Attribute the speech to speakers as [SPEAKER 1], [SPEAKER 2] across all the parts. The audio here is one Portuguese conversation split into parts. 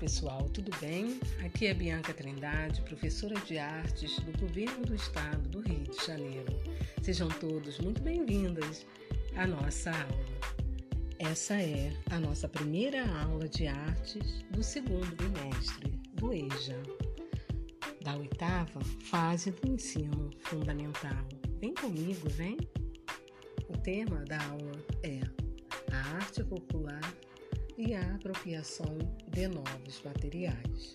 [SPEAKER 1] pessoal, tudo bem? Aqui é Bianca Trindade, professora de artes do Governo do Estado do Rio de Janeiro. Sejam todos muito bem-vindos à nossa aula. Essa é a nossa primeira aula de artes do segundo bimestre do EJA, da oitava fase do ensino fundamental. Vem comigo, vem? O tema da aula é a arte popular e a apropriação de novos materiais.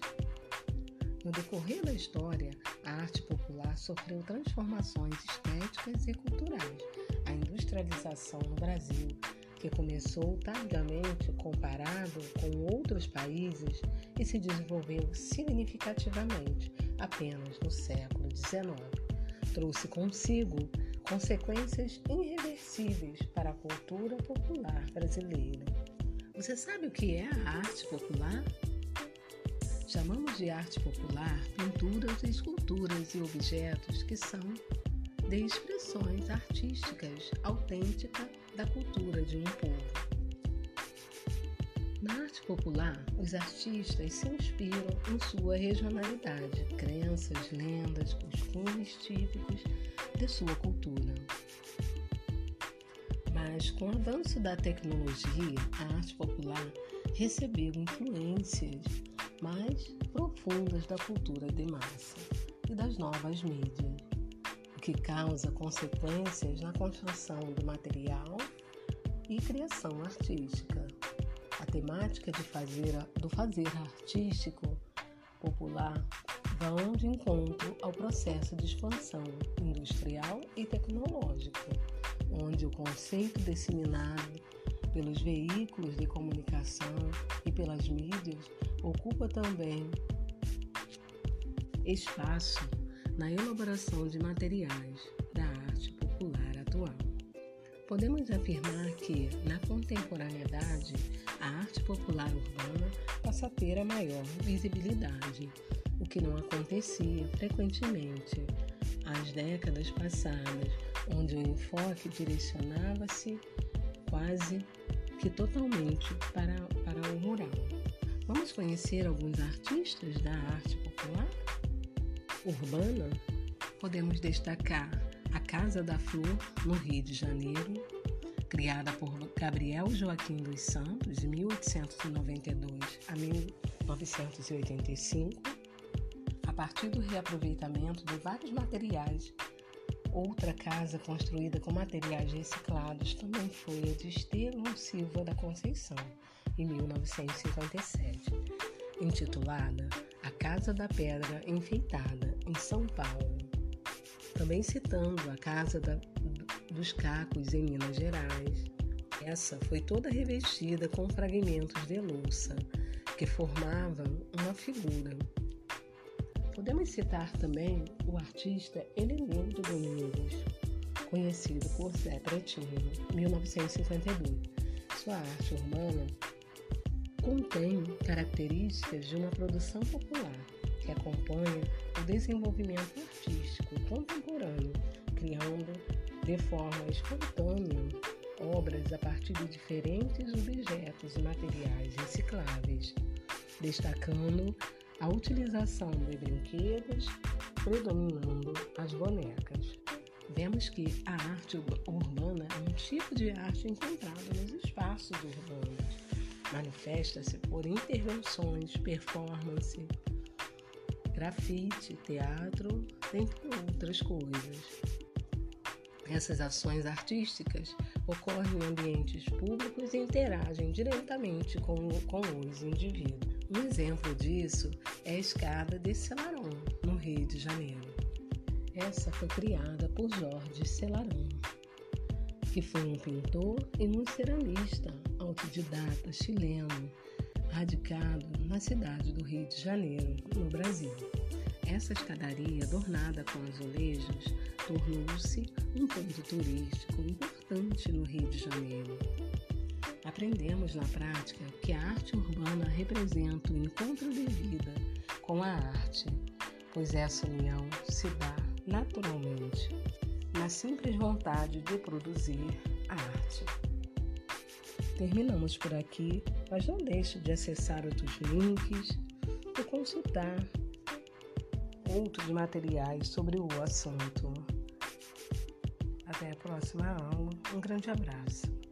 [SPEAKER 1] No decorrer da história, a arte popular sofreu transformações estéticas e culturais. A industrialização no Brasil, que começou tardiamente comparado com outros países e se desenvolveu significativamente apenas no século XIX, trouxe consigo consequências irreversíveis para a cultura popular brasileira. Você sabe o que é a arte popular? Chamamos de arte popular pinturas, esculturas e objetos que são de expressões artísticas autênticas da cultura de um povo. Na arte popular, os artistas se inspiram em sua regionalidade, crenças, lendas, costumes típicos de sua cultura. Mas com o avanço da tecnologia, a arte popular recebeu influências mais profundas da cultura de massa e das novas mídias, o que causa consequências na construção do material e criação artística. A temática de fazer, do fazer artístico popular vão de encontro ao processo de expansão industrial e tecnológica onde o conceito disseminado pelos veículos de comunicação e pelas mídias ocupa também espaço na elaboração de materiais da arte popular atual. Podemos afirmar que, na contemporaneidade, a arte popular urbana passa a ter a maior visibilidade, o que não acontecia frequentemente às décadas passadas, onde o enfoque direcionava-se quase que totalmente para, para o rural. Vamos conhecer alguns artistas da arte popular urbana? Podemos destacar a Casa da Flor, no Rio de Janeiro, criada por Gabriel Joaquim dos Santos, de 1892 a 1985, a partir do reaproveitamento de vários materiais Outra casa construída com materiais reciclados também foi a de Estevão Silva da Conceição, em 1957, intitulada A Casa da Pedra Enfeitada, em São Paulo. Também citando a Casa da, dos Cacos, em Minas Gerais. Essa foi toda revestida com fragmentos de louça que formavam uma figura Podemos citar também o artista Helenildo Domingos, conhecido por Zé Pretinho, 1952. Sua arte urbana contém características de uma produção popular que acompanha o desenvolvimento artístico contemporâneo, criando de forma espontânea obras a partir de diferentes objetos e materiais recicláveis, destacando a utilização de brinquedos predominando as bonecas. Vemos que a arte urbana é um tipo de arte encontrado nos espaços urbanos. Manifesta-se por intervenções, performance, grafite, teatro, entre outras coisas. Essas ações artísticas ocorrem em ambientes públicos e interagem diretamente com, com os indivíduos. Um exemplo disso é a escada de Celarón, no Rio de Janeiro. Essa foi criada por Jorge Celarón, que foi um pintor e um ceramista autodidata chileno, radicado na cidade do Rio de Janeiro, no Brasil. Essa escadaria, adornada com azulejos, tornou-se um ponto turístico importante no Rio de Janeiro. Aprendemos na prática que a arte urbana representa o encontro de vida com a arte, pois essa união se dá naturalmente na simples vontade de produzir a arte. terminamos por aqui, mas não deixe de acessar outros links e consultar outros materiais sobre o assunto. Até a próxima aula. Um grande abraço.